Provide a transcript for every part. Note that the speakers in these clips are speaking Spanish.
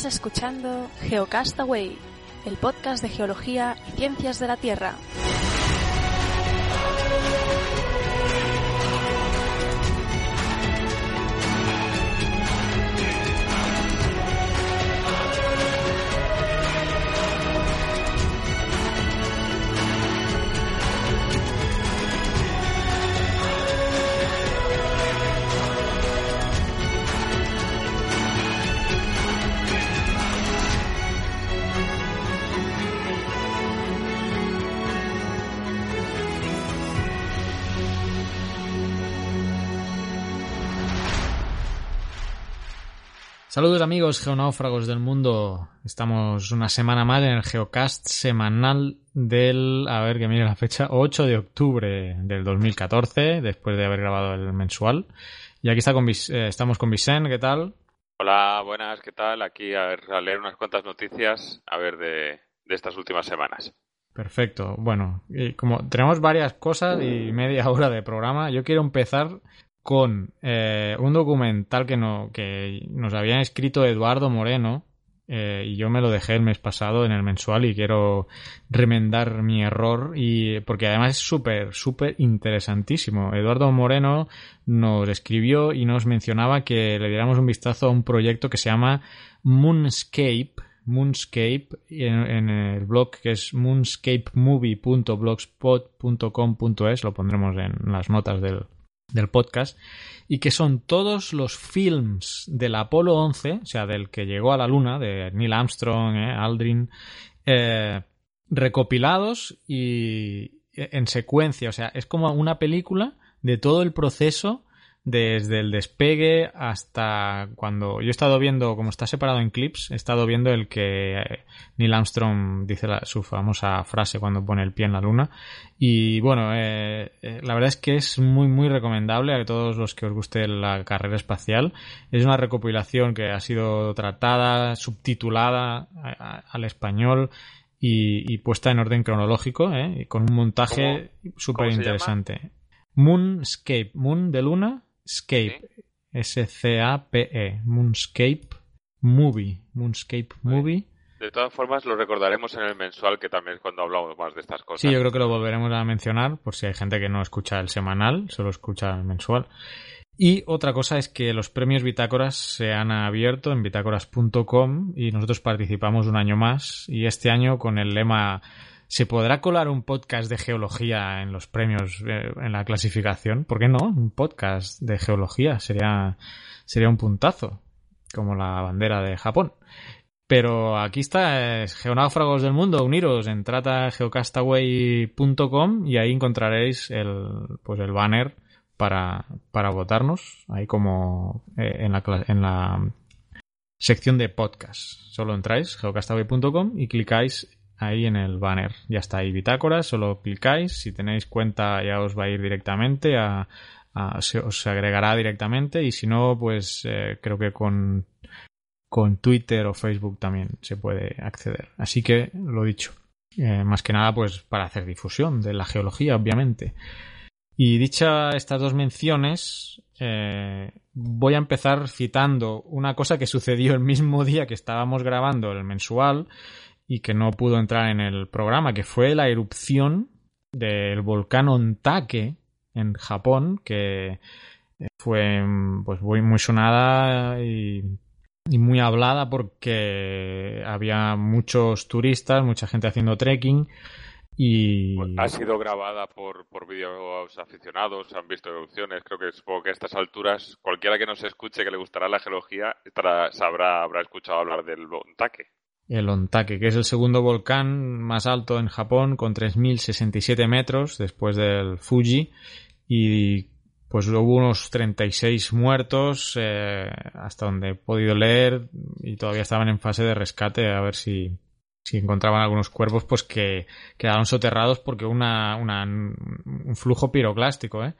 Estás escuchando Geocastaway, el podcast de geología y ciencias de la Tierra. Saludos amigos geonáufragos del mundo. Estamos una semana más en el Geocast semanal del, a ver que mire la fecha, 8 de octubre del 2014, después de haber grabado el mensual. Y aquí está con, eh, estamos con Vicente, ¿qué tal? Hola, buenas, ¿qué tal? Aquí a, ver, a leer unas cuantas noticias, a ver de, de estas últimas semanas. Perfecto. Bueno, y como tenemos varias cosas y media hora de programa, yo quiero empezar con eh, un documental que, no, que nos había escrito Eduardo Moreno eh, y yo me lo dejé el mes pasado en el mensual y quiero remendar mi error y porque además es súper, súper interesantísimo. Eduardo Moreno nos escribió y nos mencionaba que le diéramos un vistazo a un proyecto que se llama Moonscape, Moonscape en, el blog que es moonscapemovie.blogspot.com.es, lo pondremos en las notas del, del podcast y que son todos los films del Apolo 11, o sea, del que llegó a la Luna, de Neil Armstrong, eh, Aldrin, eh, recopilados y en secuencia, o sea, es como una película de todo el proceso desde el despegue hasta cuando yo he estado viendo, como está separado en clips, he estado viendo el que eh, Neil Armstrong dice su famosa frase cuando pone el pie en la luna. Y bueno, eh, eh, la verdad es que es muy, muy recomendable a todos los que os guste la carrera espacial. Es una recopilación que ha sido tratada, subtitulada al español. Y, puesta en orden cronológico, con un montaje súper interesante. Moonscape, Moon de luna, Scape. S-C-A-P-E. Moonscape Movie. Moonscape Movie. De todas formas, lo recordaremos en el mensual, que también es cuando hablamos más de estas cosas. Sí, yo creo que lo volveremos a mencionar, por si hay gente que no escucha el semanal, solo escucha el mensual. Y otra cosa es que los premios Bitácoras se han abierto en bitácoras.com y nosotros participamos un año más. Y este año con el lema ¿Se podrá colar un podcast de geología en los premios, eh, en la clasificación? ¿Por qué no? Un podcast de geología sería, sería un puntazo, como la bandera de Japón. Pero aquí está, es Geonáufragos del Mundo, uniros, entrad a geocastaway.com y ahí encontraréis el, pues el banner para, para votarnos, ahí como eh, en, la, en la sección de podcast. Solo entráis, geocastaway.com y clicáis ahí en el banner. Ya está ahí bitácora, solo clicáis. Si tenéis cuenta ya os va a ir directamente a, se, os agregará directamente y si no, pues eh, creo que con, con Twitter o Facebook también se puede acceder. Así que lo dicho, eh, más que nada pues para hacer difusión de la geología, obviamente. Y dicha estas dos menciones, eh, voy a empezar citando una cosa que sucedió el mismo día que estábamos grabando el mensual y que no pudo entrar en el programa, que fue la erupción del volcán Ontake en Japón, que fue pues muy, muy sonada y, muy hablada porque había muchos turistas, mucha gente haciendo trekking y... Ha sido grabada por, por vídeos aficionados, han visto erupciones. Creo que supongo que a estas alturas cualquiera que nos escuche que le gustará la geología sabrá, habrá escuchado hablar del Ontake el Ontake, que es el segundo volcán más alto en Japón, con 3.067 metros después del Fuji. Y pues hubo unos 36 muertos, eh, hasta donde he podido leer, y todavía estaban en fase de rescate a ver si, si encontraban algunos cuerpos, pues que quedaron soterrados porque una, una un flujo piroclástico, ¿eh?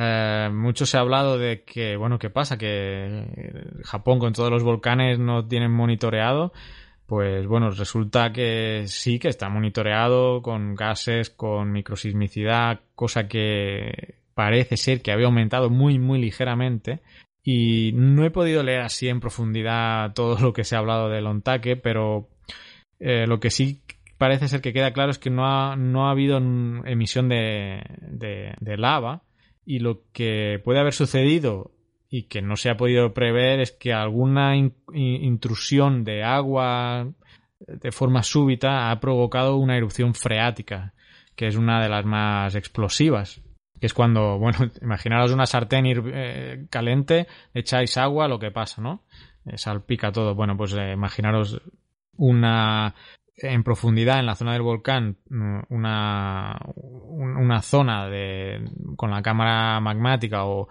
Eh, mucho se ha hablado de que, bueno, ¿qué pasa? Que Japón con todos los volcanes no tienen monitoreado. Pues bueno, resulta que sí, que está monitoreado con gases, con microsismicidad, cosa que parece ser que había aumentado muy, muy ligeramente. Y no he podido leer así en profundidad todo lo que se ha hablado del Ontaque, pero eh, lo que sí parece ser que queda claro es que no ha, no ha habido emisión de, de, lava y lo que puede haber sucedido y que no se ha podido prever es que alguna intrusión de agua de forma súbita ha provocado una erupción freática, que es una de las más explosivas. Que es cuando, bueno, imaginaros una sartén eh, caliente, echáis agua, lo que pasa, ¿no? Eh, salpica todo. Bueno, pues eh, imaginaros una en profundidad en la zona del volcán mm, una, una zona de, con la cámara magmática o,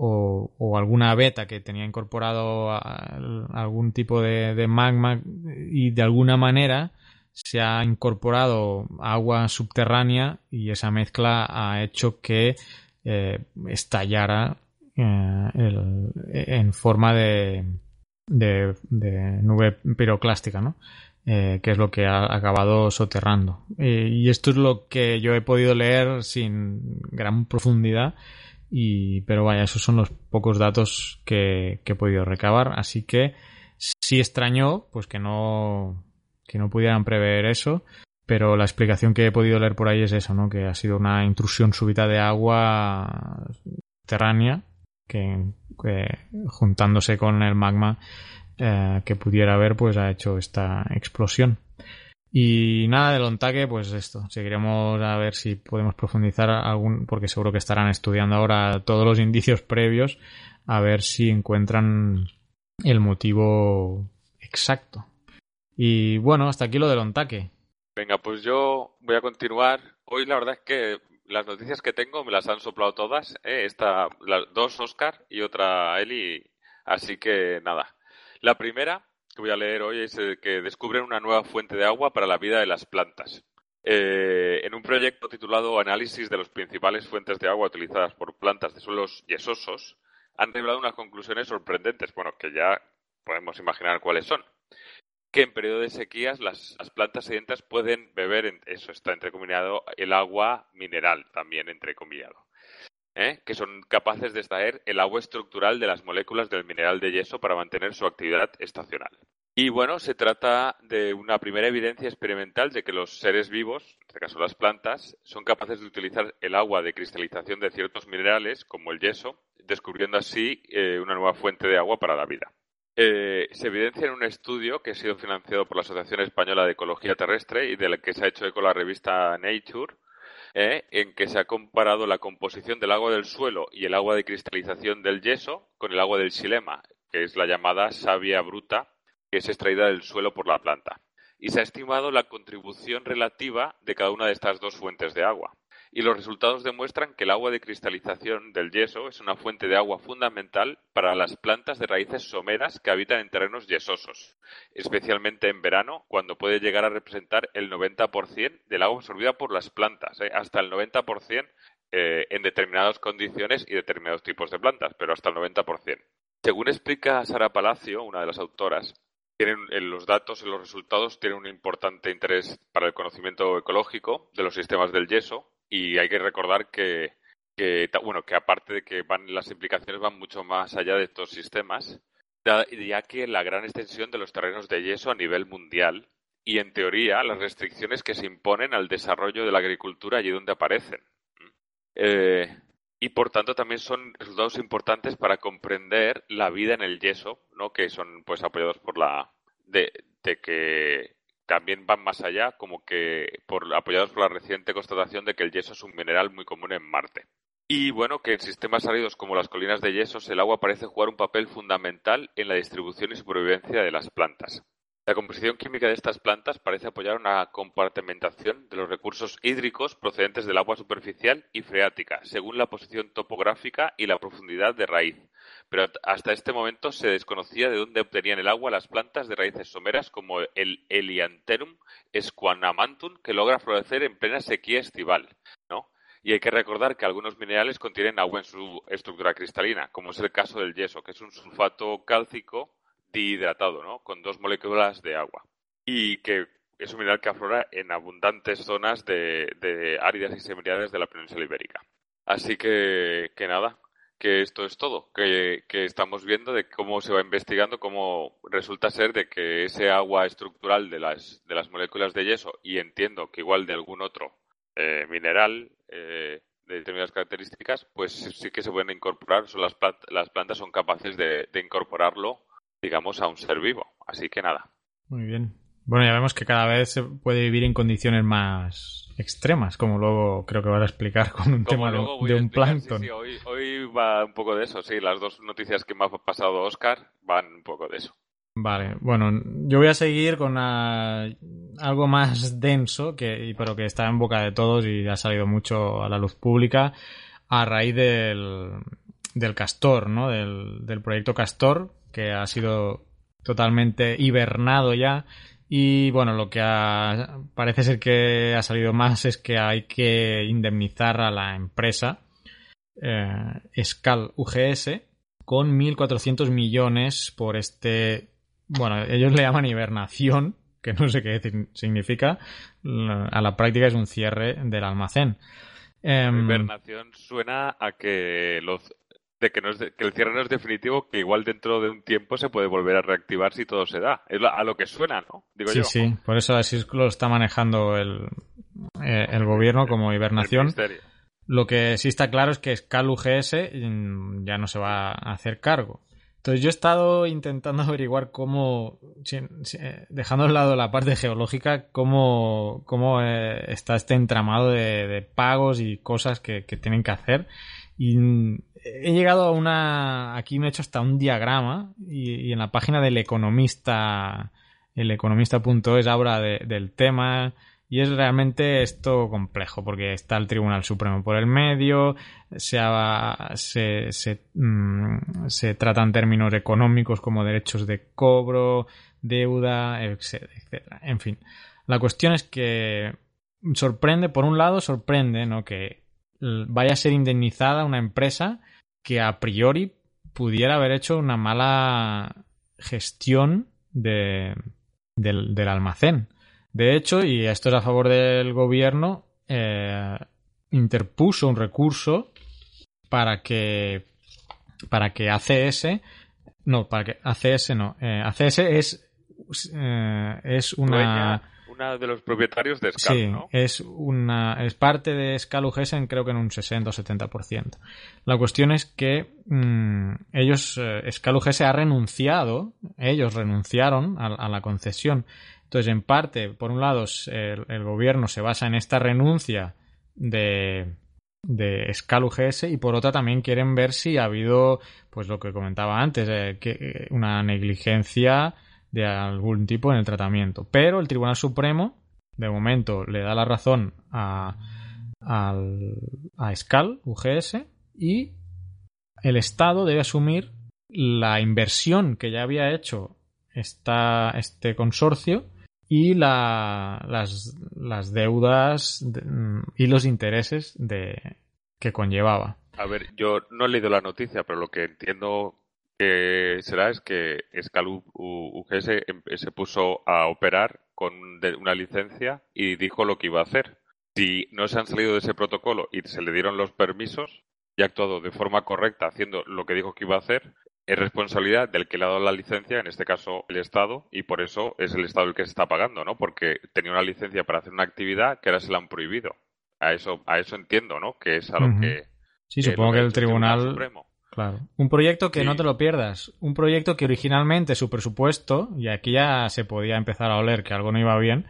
o, alguna beta que tenía incorporado algún tipo de, magma y de alguna manera se ha incorporado agua subterránea y esa mezcla ha hecho que eh, estallara eh, en forma de, de, nube piroclástica, ¿no? Eh, que es lo que ha acabado soterrando. Y esto es lo que yo he podido leer sin gran profundidad. Y, pero vaya, esos son los pocos datos que, he podido recabar. Así que sí extrañó pues que no, que no pudieran prever eso. Pero la explicación que he podido leer por ahí es eso, ¿no? Que ha sido una intrusión súbita de agua subterránea que juntándose con el magma eh, que pudiera haber, pues ha hecho esta explosión. Y nada del Ontaque, pues esto. Seguiremos a ver si podemos profundizar algún, porque seguro que estarán estudiando ahora todos los indicios previos, a ver si encuentran el motivo exacto. Y bueno, hasta aquí lo del Ontaque. Venga, pues yo voy a continuar. Hoy la verdad es que las noticias que tengo me las han soplado todas. ¿eh? Esta, dos Oscar y otra Eli. Así que nada, la primera que voy a leer hoy es que descubren una nueva fuente de agua para la vida de las plantas. Eh, en un proyecto titulado Análisis de las principales fuentes de agua utilizadas por plantas de suelos yesosos, han revelado unas conclusiones sorprendentes, bueno, que ya podemos imaginar cuáles son. Que en periodo de sequías las, plantas sedientas pueden beber, eso está entrecomillado, el agua mineral, también entrecomillado. ¿Eh? que son capaces de extraer el agua estructural de las moléculas del mineral de yeso para mantener su actividad estacional. Y bueno, se trata de una primera evidencia experimental de que los seres vivos, en este caso las plantas, son capaces de utilizar el agua de cristalización de ciertos minerales, como el yeso, descubriendo así eh, una nueva fuente de agua para la vida. Eh, se evidencia en un estudio que ha sido financiado por la Asociación Española de Ecología Terrestre y del que se ha hecho eco la revista Nature, ¿eh? en que se ha comparado la composición del agua del suelo y el agua de cristalización del yeso con el agua del xilema, que es la llamada savia bruta, que es extraída del suelo por la planta. Y se ha estimado la contribución relativa de cada una de estas dos fuentes de agua y los resultados demuestran que el agua de cristalización del yeso es una fuente de agua fundamental para las plantas de raíces someras que habitan en terrenos yesosos, especialmente en verano, cuando puede llegar a representar el 90% del agua absorbida por las plantas, ¿eh? hasta el 90% eh, en determinadas condiciones y determinados tipos de plantas, pero hasta el 90%. Según explica Sara Palacio, una de las autoras, tienen, en los datos, en los resultados, tienen un importante interés para el conocimiento ecológico de los sistemas del yeso, y hay que recordar que, bueno, que aparte de que van, las implicaciones van mucho más allá de estos sistemas, ya que la gran extensión de los terrenos de yeso a nivel mundial y, en teoría, las restricciones que se imponen al desarrollo de la agricultura allí donde aparecen. Eh, y por tanto también son resultados importantes para comprender la vida en el yeso, ¿no? que son pues apoyados por la de que también van más allá, como que por, apoyados por la reciente constatación de que el yeso es un mineral muy común en Marte. Y bueno, que en sistemas áridos como las colinas de yesos el agua parece jugar un papel fundamental en la distribución y supervivencia de las plantas. La composición química de estas plantas parece apoyar una compartimentación de los recursos hídricos procedentes del agua superficial y freática, según la posición topográfica y la profundidad de raíz, pero hasta este momento se desconocía de dónde obtenían el agua las plantas de raíces someras como el Helianthemum squamatum, que logra florecer en plena sequía estival, ¿no? Y hay que recordar que algunos minerales contienen agua en su estructura cristalina, como es el caso del yeso, que es un sulfato cálcico dihidratado, ¿no? Con dos moléculas de agua. Y que es un mineral que aflora en abundantes zonas de, áridas y semiáridas de la península ibérica. Así que, que nada, que esto es todo, que, que, estamos viendo de cómo se va investigando, cómo resulta ser de que ese agua estructural de las, de las moléculas de yeso, y entiendo que igual de algún otro eh, mineral eh, de determinadas características, pues sí que se pueden incorporar, son las, las plantas son capaces de, de incorporarlo, digamos, a un ser vivo. Así que nada. Muy bien. Bueno, ya vemos que cada vez se puede vivir en condiciones más extremas, como luego creo que vas a explicar con un tema de, un plancton. Sí, hoy, hoy, va un poco de eso, sí. Las dos noticias que me ha pasado Oscar van un poco de eso. Vale, bueno, yo voy a seguir con algo más denso, que, pero que está en boca de todos y ha salido mucho a la luz pública a raíz del, del Castor, ¿no? Del, del proyecto Castor, que ha sido totalmente hibernado ya y bueno, lo que parece ser que ha salido más es que hay que indemnizar a la empresa eh, Scal UGS con 1.400 millones por este, bueno, ellos le llaman hibernación, que no sé qué significa, a la práctica es un cierre del almacén. Em, hibernación suena a que los, de que, no es que el cierre no es definitivo, que igual dentro de un tiempo se puede volver a reactivar si todo se da. Es a lo que suena, ¿no? Digo sí, sí, por eso así lo está manejando el, eh, el gobierno como hibernación. Lo que sí está claro es que Scal UGS mm, ya no se va a hacer cargo. Entonces yo he estado intentando averiguar cómo, eh, dejando de lado la parte geológica, cómo, cómo eh, está este entramado de, pagos y cosas que, que tienen que hacer. Y he llegado a una. Aquí me he hecho hasta un diagrama y, en la página del economista, el economista.es habla del tema y es realmente esto complejo porque está el Tribunal Supremo por el medio, se, se, se, mm, se tratan términos económicos como derechos de cobro, deuda, etcétera. En fin, la cuestión es que sorprende, por un lado, sorprende ¿no? que vaya a ser indemnizada una empresa que a priori pudiera haber hecho una mala gestión de, del, almacén. De hecho, y esto es a favor del gobierno, eh, interpuso un recurso para que para que ACS no, para que ACS no, eh, ACS es eh, es una de los propietarios de Scal, sí, es una es parte de Scal UGS creo que en un 60 o 70%. La cuestión es que mm, ellos eh, Scal ha renunciado, ellos renunciaron a, la concesión. Entonces, en parte, por un lado, el, gobierno se basa en esta renuncia de de Scal UGS y por otra también quieren ver si ha habido pues lo que comentaba antes eh, que eh, una negligencia de algún tipo en el tratamiento. Pero el Tribunal Supremo, de momento, le da la razón a, a SCAL, UGS, y el Estado debe asumir la inversión que ya había hecho esta, este consorcio y la, las, las, deudas y los intereses de, que conllevaba. A ver, yo no he leído la noticia, pero lo que entiendo que será es que Scalu UGS em, se puso a operar con una licencia y dijo lo que iba a hacer. Si no se han salido de ese protocolo y se le dieron los permisos y ha actuado de forma correcta haciendo lo que dijo que iba a hacer, es responsabilidad del que le ha dado la licencia, en este caso el Estado, y por eso es el Estado el que se está pagando, ¿no? Porque tenía una licencia para hacer una actividad que ahora se la han prohibido. A eso, a eso entiendo, ¿no? Que es a lo que. Sí, supongo que el Tribunal Claro. Un proyecto que no te lo pierdas. Un proyecto que originalmente su presupuesto, y aquí ya se podía empezar a oler que algo no iba bien,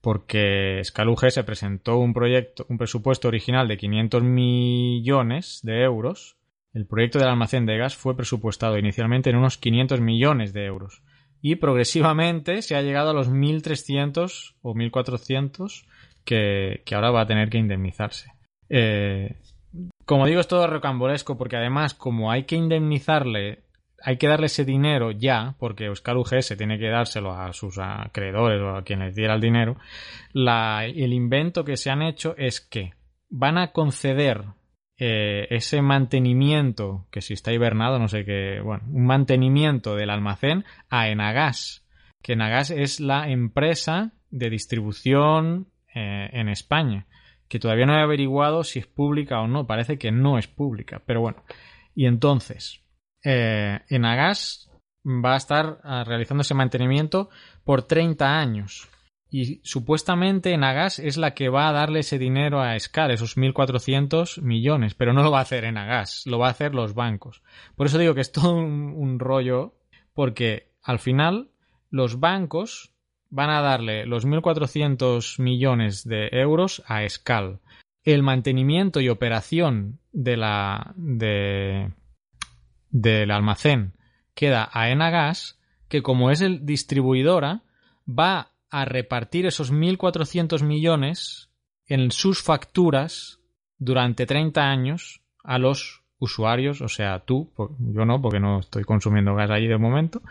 porque Scaluge se presentó un proyecto, un presupuesto original de 500 millones de euros. El proyecto del almacén de gas fue presupuestado inicialmente en unos 500 millones de euros. Y progresivamente se ha llegado a los 1.300 o 1.400 que, que ahora va a tener que indemnizarse. Eh, como digo, es todo rocambolesco porque además, como hay que indemnizarle, hay que darle ese dinero ya, porque Euskal UGS tiene que dárselo a sus acreedores o a quienes diera el dinero, el invento que se han hecho es que van a conceder eh, ese mantenimiento, que si está hibernado, no sé qué, bueno, un mantenimiento del almacén a Enagas, que Enagas es la empresa de distribución eh, en España que todavía no he averiguado si es pública o no, parece que no es pública, pero bueno. Y entonces, eh, Enagas va a estar ah, realizando ese mantenimiento por 30 años. Y supuestamente Enagas es la que va a darle ese dinero a Scar, esos 1.400 millones, pero no lo va a hacer Enagas, lo va a hacer los bancos. Por eso digo que es todo un rollo, porque al final los bancos van a darle los 1.400 millones de euros a Scal. El mantenimiento y operación de la, de, del almacén queda a Enagas, que como es el distribuidora, va a repartir esos 1.400 millones en sus facturas durante 30 años a los usuarios, o sea, tú, yo no, porque no estoy consumiendo gas allí de momento,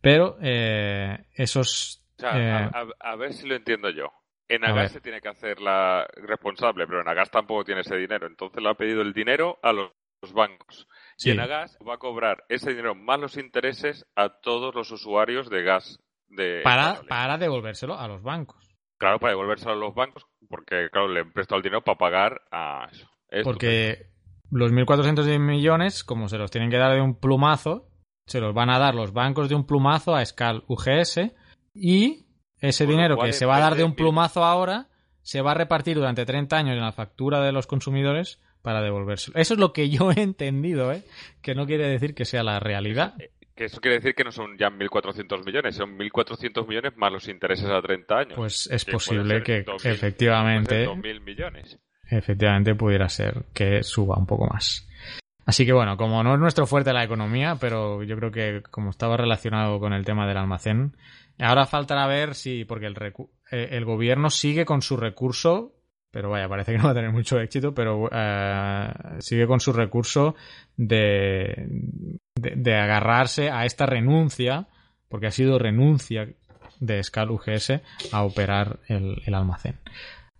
pero eh, esos... Eh, a, ver si lo entiendo yo. En Agas se tiene que hacer la responsable, pero en Agas tampoco tiene ese dinero. Entonces le ha pedido el dinero a los, bancos. Y en Agas va a cobrar ese dinero más los intereses a todos los usuarios de gas. De para, para devolvérselo a los bancos. Claro, para devolvérselo a los bancos, porque claro, le han prestado el dinero para pagar a eso. porque los 1.400 millones, como se los tienen que dar de un plumazo, se los van a dar los bancos de un plumazo a Scal UGS y ese dinero que se va a dar de un plumazo ahora se va a repartir durante 30 años en la factura de los consumidores para devolvérselo. Eso es lo que yo he entendido, ¿eh? que no quiere decir que sea la realidad. Eh, que eso quiere decir que no son ya 1.400 millones, son 1.400 millones más los intereses a 30 años. Pues es posible que efectivamente... 2.000 millones efectivamente pudiera ser que suba un poco más. Así que bueno, como no es nuestro fuerte la economía, pero yo creo que como estaba relacionado con el tema del almacén, ahora faltará ver si, porque el, eh, el gobierno sigue con su recurso, pero vaya, parece que no va a tener mucho éxito, pero eh, sigue con su recurso de, de, agarrarse a esta renuncia, porque ha sido renuncia de Scal UGS a operar el, almacén.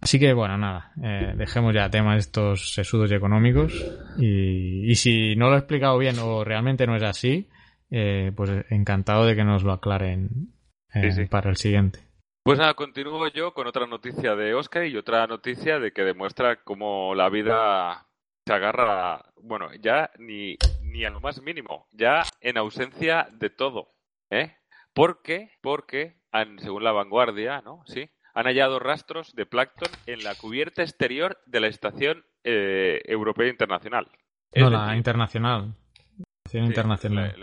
Así que bueno, nada, eh, dejemos ya temas estos sesudos y económicos y, si no lo he explicado bien o realmente no es así, pues encantado de que nos lo aclaren eh, para el siguiente. Pues nada, continúo yo con otra noticia de Oscar y otra noticia de que demuestra cómo la vida se agarra, bueno, ya ni, ni a lo más mínimo, ya en ausencia de todo, ¿eh? ¿Por qué? Porque, según la vanguardia, ¿no? Sí, han hallado rastros de plancton en la cubierta exterior de la Estación eh, Europea Internacional. No, la internacional. internacional.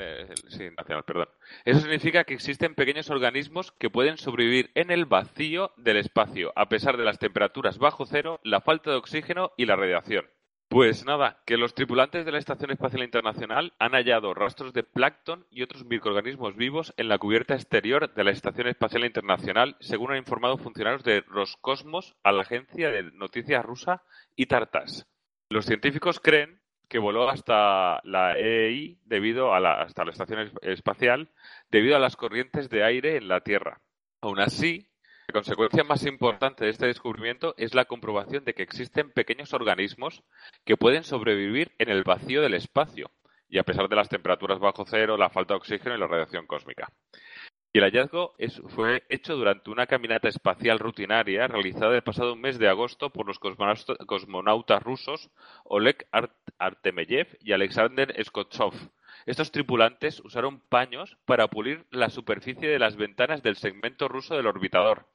Sí, perdón. Eso significa que existen pequeños organismos que pueden sobrevivir en el vacío del espacio, a pesar de las temperaturas bajo cero, la falta de oxígeno y la radiación. Pues nada, que los tripulantes de la Estación Espacial Internacional han hallado rastros de plancton y otros microorganismos vivos en la cubierta exterior de la Estación Espacial Internacional, según han informado funcionarios de Roscosmos a la agencia de noticias rusa y Tartas. Los científicos creen que voló hasta la EI debido a la, hasta la estación espacial debido a las corrientes de aire en la Tierra. Aún así, la consecuencia más importante de este descubrimiento es la comprobación de que existen pequeños organismos que pueden sobrevivir en el vacío del espacio, y a pesar de las temperaturas bajo cero, la falta de oxígeno y la radiación cósmica. Y el hallazgo fue hecho durante una caminata espacial rutinaria realizada el pasado mes de agosto por los cosmonautas rusos Oleg Artemeyev y Alexander Skotchov, estos tripulantes usaron paños para pulir la superficie de las ventanas del segmento ruso del orbitador,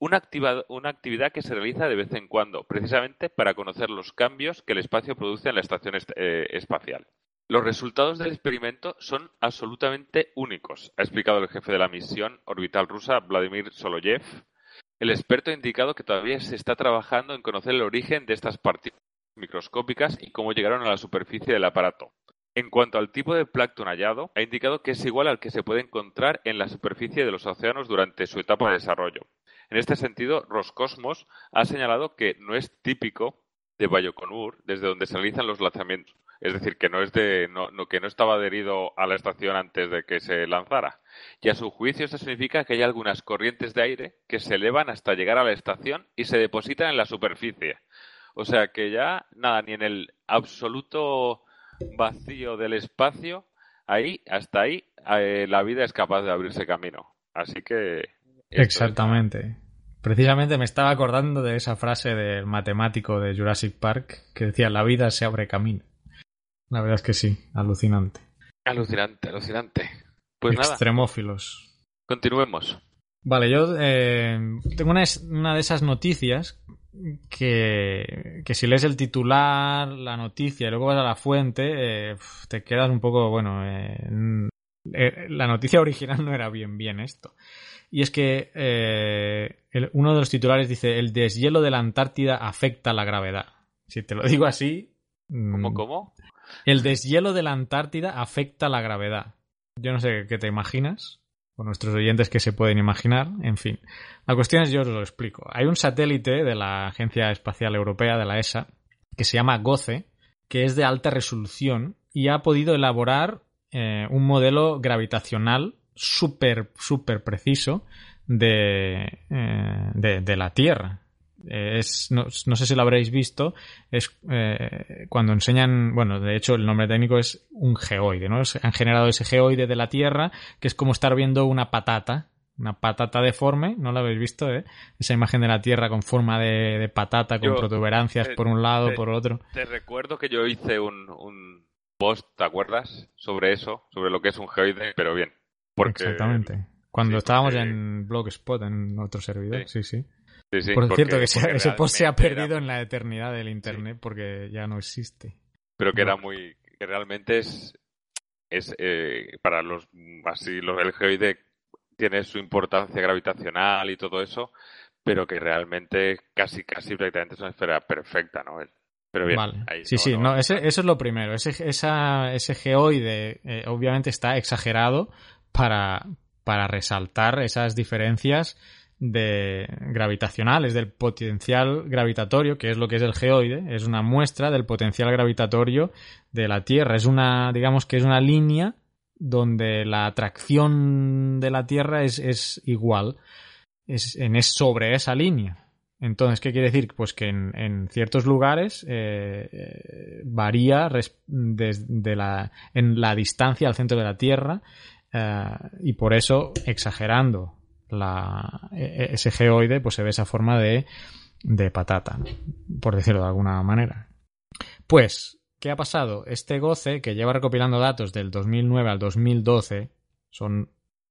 una, actividad que se realiza de vez en cuando, precisamente para conocer los cambios que el espacio produce en la estación eh, espacial. Los resultados del experimento son absolutamente únicos, ha explicado el jefe de la misión orbital rusa, Vladimir Soloyev. El experto ha indicado que todavía se está trabajando en conocer el origen de estas partículas microscópicas y cómo llegaron a la superficie del aparato. En cuanto al tipo de plancton hallado, ha indicado que es igual al que se puede encontrar en la superficie de los océanos durante su etapa de desarrollo. En este sentido, Roscosmos ha señalado que no es típico de Baikonur, desde donde se realizan los lanzamientos. Es decir, que no es de, que no estaba adherido a la estación antes de que se lanzara. Y a su juicio esto significa que hay algunas corrientes de aire que se elevan hasta llegar a la estación y se depositan en la superficie. O sea que ya nada, ni en el absoluto vacío del espacio, ahí, hasta ahí, eh, la vida es capaz de abrirse camino. Así que. Exactamente. Precisamente me estaba acordando de esa frase del matemático de Jurassic Park que decía: La vida se abre camino. La verdad es que sí, alucinante. Alucinante, alucinante. Pues nada, Extremófilos. continuemos. Vale, yo eh, tengo una, una de esas noticias que, que si lees el titular, la noticia y luego vas a la fuente, eh, te quedas un poco, bueno, eh, eh, la noticia original no era bien bien esto. Y es que eh, el- uno de los titulares dice, el deshielo de la Antártida afecta la gravedad. Si te lo digo así... ¿Cómo, mm, cómo? El deshielo de la Antártida afecta la gravedad. Yo no sé qué te imaginas, o nuestros oyentes que se pueden imaginar, en fin. La cuestión es, yo os lo explico. Hay un satélite de la Agencia Espacial Europea, de la ESA, que se llama GOCE, que es de alta resolución y ha podido elaborar eh, un modelo gravitacional súper, súper preciso de, eh, de la Tierra. Eh, Es, no, no sé si lo habréis visto, es eh, cuando enseñan, bueno, de hecho el nombre técnico es un geoide, ¿no? Han generado ese geoide de la Tierra, que es como estar viendo una patata, una patata deforme, ¿no lo habéis visto, eh? Esa imagen de la Tierra con forma de, de patata, con Yo, protuberancias eh, por un lado, eh, por otro. Te recuerdo que yo hice un, un post, ¿te acuerdas? Sobre eso, sobre lo que es un geoide, pero bien. Porque, Exactamente. Cuando sí, estábamos en Blogspot, en otro servidor, sí, sí. Sí, sí, por cierto, que se- ese post se ha era- perdido en la eternidad del Internet porque ya no existe. pero que era muy que realmente es es eh, para los así los el geoide tiene su importancia gravitacional y todo eso pero que realmente casi casi prácticamente es una esfera perfecta no El- pero bien Vale. ahí sí, no- sí, no- no, ese- eso es lo primero. Ese, esa, ese geoide eh, obviamente está exagerado para, para resaltar esas diferencias de gravitacionales del potencial gravitatorio, que es lo que es el geoide, es una muestra del potencial gravitatorio de la Tierra. Es una, digamos que es una línea donde la atracción de la Tierra es, es igual, es, en, es sobre esa línea. Entonces, ¿qué quiere decir? Pues que en, en ciertos lugares eh, eh, varía desde la, en la distancia al centro de la Tierra eh, y por eso, exagerando la, e- ese geoide, pues se ve esa forma de, de patata, por decirlo de alguna manera. Pues, ¿qué ha pasado? Este goce, que lleva recopilando datos del 2009 al 2012, son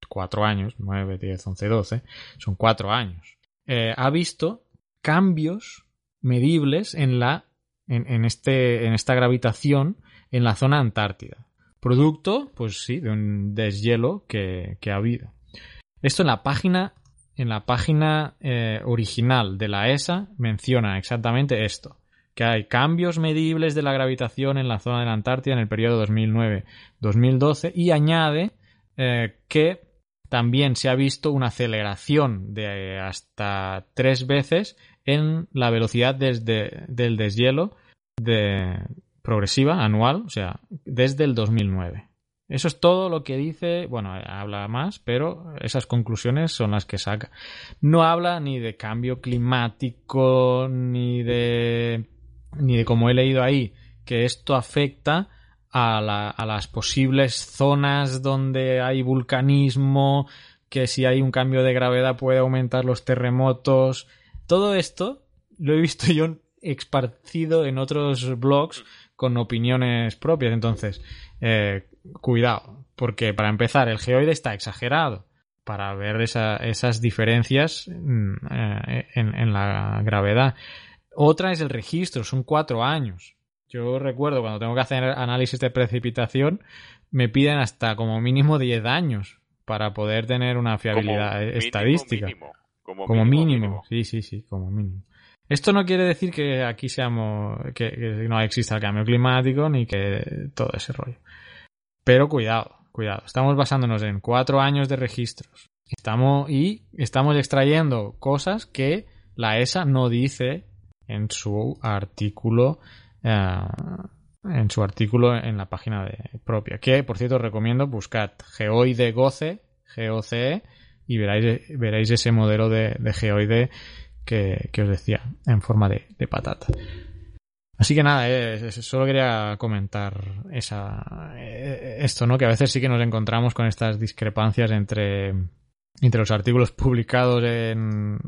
cuatro años, 9, 10, 11, 12, son cuatro años, eh, ha visto cambios medibles en la en, este en esta gravitación en la zona antártida producto pues sí de un deshielo que ha habido esto en la página en la página eh, original de la ESA menciona exactamente esto que hay cambios medibles de la gravitación en la zona de la Antártida en el periodo 2009-2012 y añade eh, que también se ha visto una aceleración de hasta tres veces en la velocidad desde, del deshielo de progresiva anual, o sea, desde el 2009. Eso es todo lo que dice, bueno, habla más, pero esas conclusiones son las que saca. No habla ni de cambio climático, ni de, ni de como he leído ahí, que esto afecta a, la, a las posibles zonas donde hay vulcanismo, que si hay un cambio de gravedad puede aumentar los terremotos. Todo esto lo he visto yo esparcido en otros blogs con opiniones propias. Entonces, eh, cuidado, porque para empezar, el geoide está exagerado para ver esa, esas diferencias mm, eh, en, en la gravedad. Otra es el registro, son cuatro años. Yo recuerdo cuando tengo que hacer análisis de precipitación, me piden hasta como mínimo 10 años para poder tener una fiabilidad estadística. mínimo, como, Como mínimo, mínimo. mínimo. Sí, sí, sí, como mínimo. Esto no quiere decir que aquí seamos, que, que no exista el cambio climático ni que todo ese rollo. Pero cuidado, cuidado. Estamos basándonos en cuatro años de registros. Estamos, y estamos extrayendo cosas que la ESA no dice en su artículo, eh, en su artículo en la página de, propia. Que, por cierto, recomiendo buscad geoide goce, GOCE, y veréis, veréis ese modelo de, de geoide que, que, os decía, en forma de, de patata. Así que nada, eh, solo quería comentar esa, eh, esto, ¿no? Que a veces sí que nos encontramos con estas discrepancias entre, entre los artículos publicados en,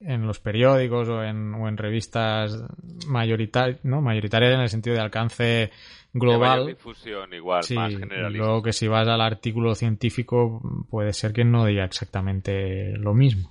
en los periódicos o en, o en revistas mayoritarias, ¿no? mayoritarias en el sentido de alcance global. difusión igual, Sí, más generalista. luego que si vas al artículo científico puede ser que no diga exactamente lo mismo.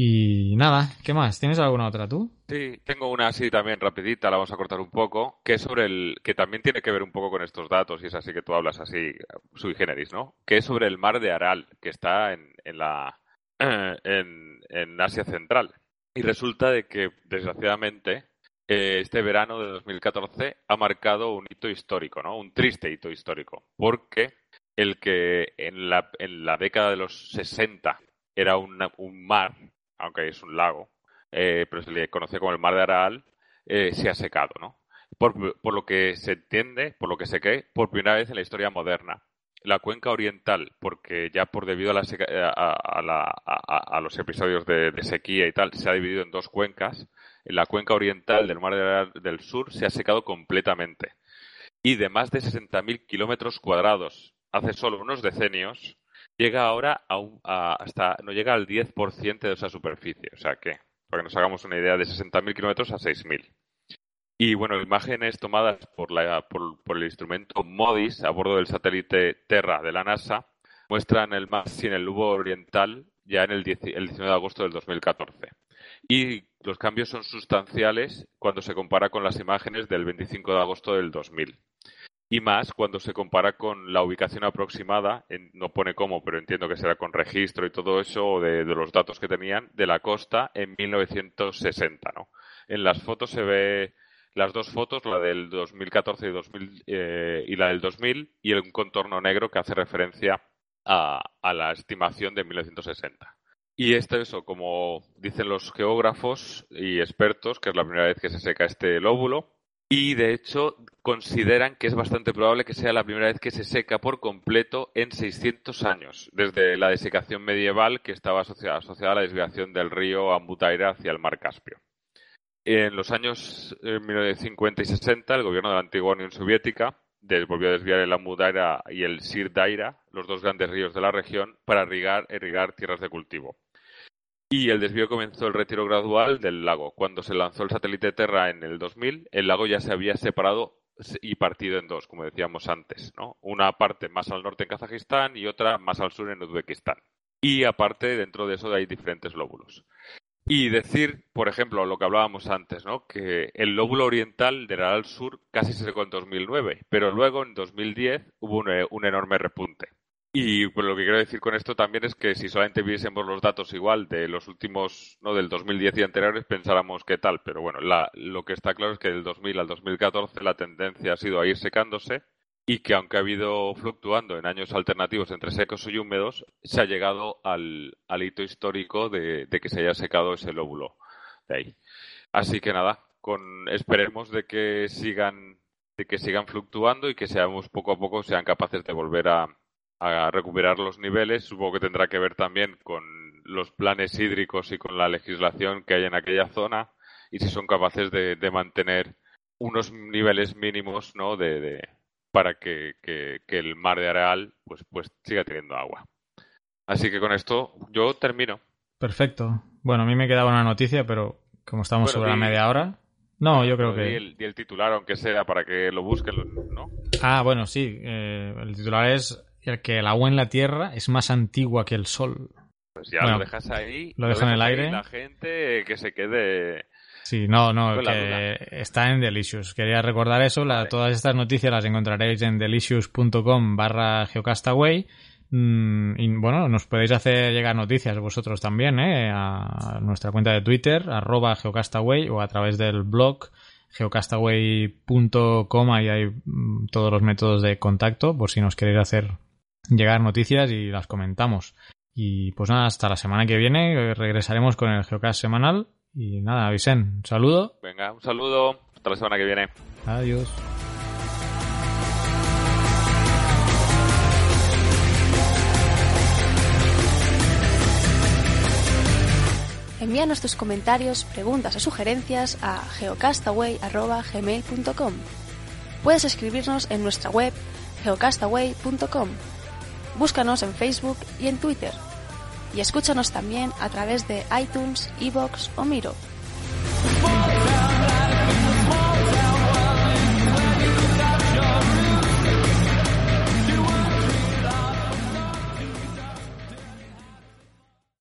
Y nada, ¿qué más? ¿Tienes alguna otra tú? Sí, tengo una así también rapidita, la vamos a cortar un poco, que es sobre el, que también tiene que ver un poco con estos datos, y es así que tú hablas así, sui generis, ¿no? Que es sobre el mar de Aral, que está en, en la, en, en Asia Central. Y resulta de que, desgraciadamente, eh, este verano de 2014 ha marcado un hito histórico, ¿no? Un triste hito histórico, porque el que en la, en la década de los 60 era una- un mar, aunque es un lago, eh, pero se le conoce como el mar de Aral, eh, se ha secado, ¿no? Por, lo que se entiende, por lo que se cree, por primera vez en la historia moderna. La cuenca oriental, porque ya por debido a, la seca- a, a a- los episodios de, sequía y tal, se ha dividido en dos cuencas. En la cuenca oriental del mar de del sur se ha secado completamente. Y de más de 60.000 kilómetros cuadrados hace solo unos decenios, llega ahora a un- a- hasta, no llega al 10% de esa superficie. O sea que, para que nos hagamos una idea, de 60.000 kilómetros a 6.000. Y bueno, imágenes tomadas por, la, por, el instrumento MODIS a bordo del satélite Terra de la NASA muestran el mar sin el Lubo Oriental ya en el, 10 el 19 de agosto del 2014. Y los cambios son sustanciales cuando se compara con las imágenes del 25 de agosto del 2000. Y más cuando se compara con la ubicación aproximada, en- no pone cómo, pero entiendo que será con registro y todo eso, de, de los datos que tenían, de la costa en 1960, ¿no? En las fotos se ve las dos fotos, la del 2014 y, 2000, eh, y la del 2000, y un contorno negro que hace referencia a, a la estimación de 1960. Y esto eso, como dicen los geógrafos y expertos, que es la primera vez que se seca este lóbulo, y de hecho consideran que es bastante probable que sea la primera vez que se seca por completo en 600 años, desde la desecación medieval que estaba asociada, a la desviación del río Ambutaira hacia el mar Caspio. En los años eh, 1950 y 60, el gobierno de la antigua Unión Soviética volvió a desviar el Amudaira y el Sir Daira, los dos grandes ríos de la región, para irrigar, irrigar tierras de cultivo. Y el desvío comenzó el retiro gradual del lago. Cuando se lanzó el satélite Terra en el 2000, el lago ya se había separado y partido en dos, como decíamos antes, ¿no? Una parte más al norte en Kazajistán y otra más al sur en Uzbekistán. Y aparte, dentro de eso hay diferentes lóbulos. Y decir, por ejemplo, lo que hablábamos antes, ¿no? Que el lóbulo oriental del Aral Sur casi se secó en 2009, pero luego en 2010 hubo eh, un enorme repunte. Y pues, lo que quiero decir con esto también es que si solamente viésemos los datos igual de los últimos, no del 2010 y anteriores, pensáramos que tal. Pero bueno, la- lo que está claro es que del 2000 al 2014 la tendencia ha sido a ir secándose y que aunque ha habido fluctuando en años alternativos entre secos y húmedos, se ha llegado al, al hito histórico de, de que se haya secado ese lóbulo de ahí. Así que nada, con esperemos de que sigan de que sigan fluctuando y que seamos poco a poco sean capaces de volver a, a recuperar los niveles. Supongo que tendrá que ver también con los planes hídricos y con la legislación que hay en aquella zona y si son capaces de, de mantener unos niveles mínimos ¿no? de, de- para que, que- que el mar de Areal pues, pues siga teniendo agua. Así que con esto yo termino. Perfecto. Bueno, a mí me quedaba una noticia, pero como estamos Bueno, sobre la di- media hora. No, yo creo que. el, di el titular, aunque sea, para que lo busquen, ¿no? Ah, bueno, sí. eh, el titular es que el agua en la Tierra es más antigua que el Sol. Pues ya Bueno, lo dejas ahí. lo dejo en el aire. La gente que se quede. Sí, no, no, que está en Delicious. Quería recordar eso. la- Vale. todas estas noticias las encontraréis en delicious.com barra geocastaway. Mm, y bueno, nos podéis hacer llegar noticias vosotros también, ¿eh? A nuestra cuenta de Twitter, arroba geocastaway, o a través del blog geocastaway.com. Ahí hay mm, todos los métodos de contacto por si nos queréis hacer llegar noticias y las comentamos. Y pues nada, hasta la semana que viene eh, regresaremos con el Geocast semanal. Y nada, Vicente, un saludo. Venga, un saludo. Hasta la semana que viene. Adiós. Envíanos tus comentarios, preguntas o sugerencias a geocastaway.gmail.com. Puedes escribirnos en nuestra web geocastaway.com. Búscanos en Facebook y en Twitter. y escúchanos también a través de iTunes, Evox o Miro.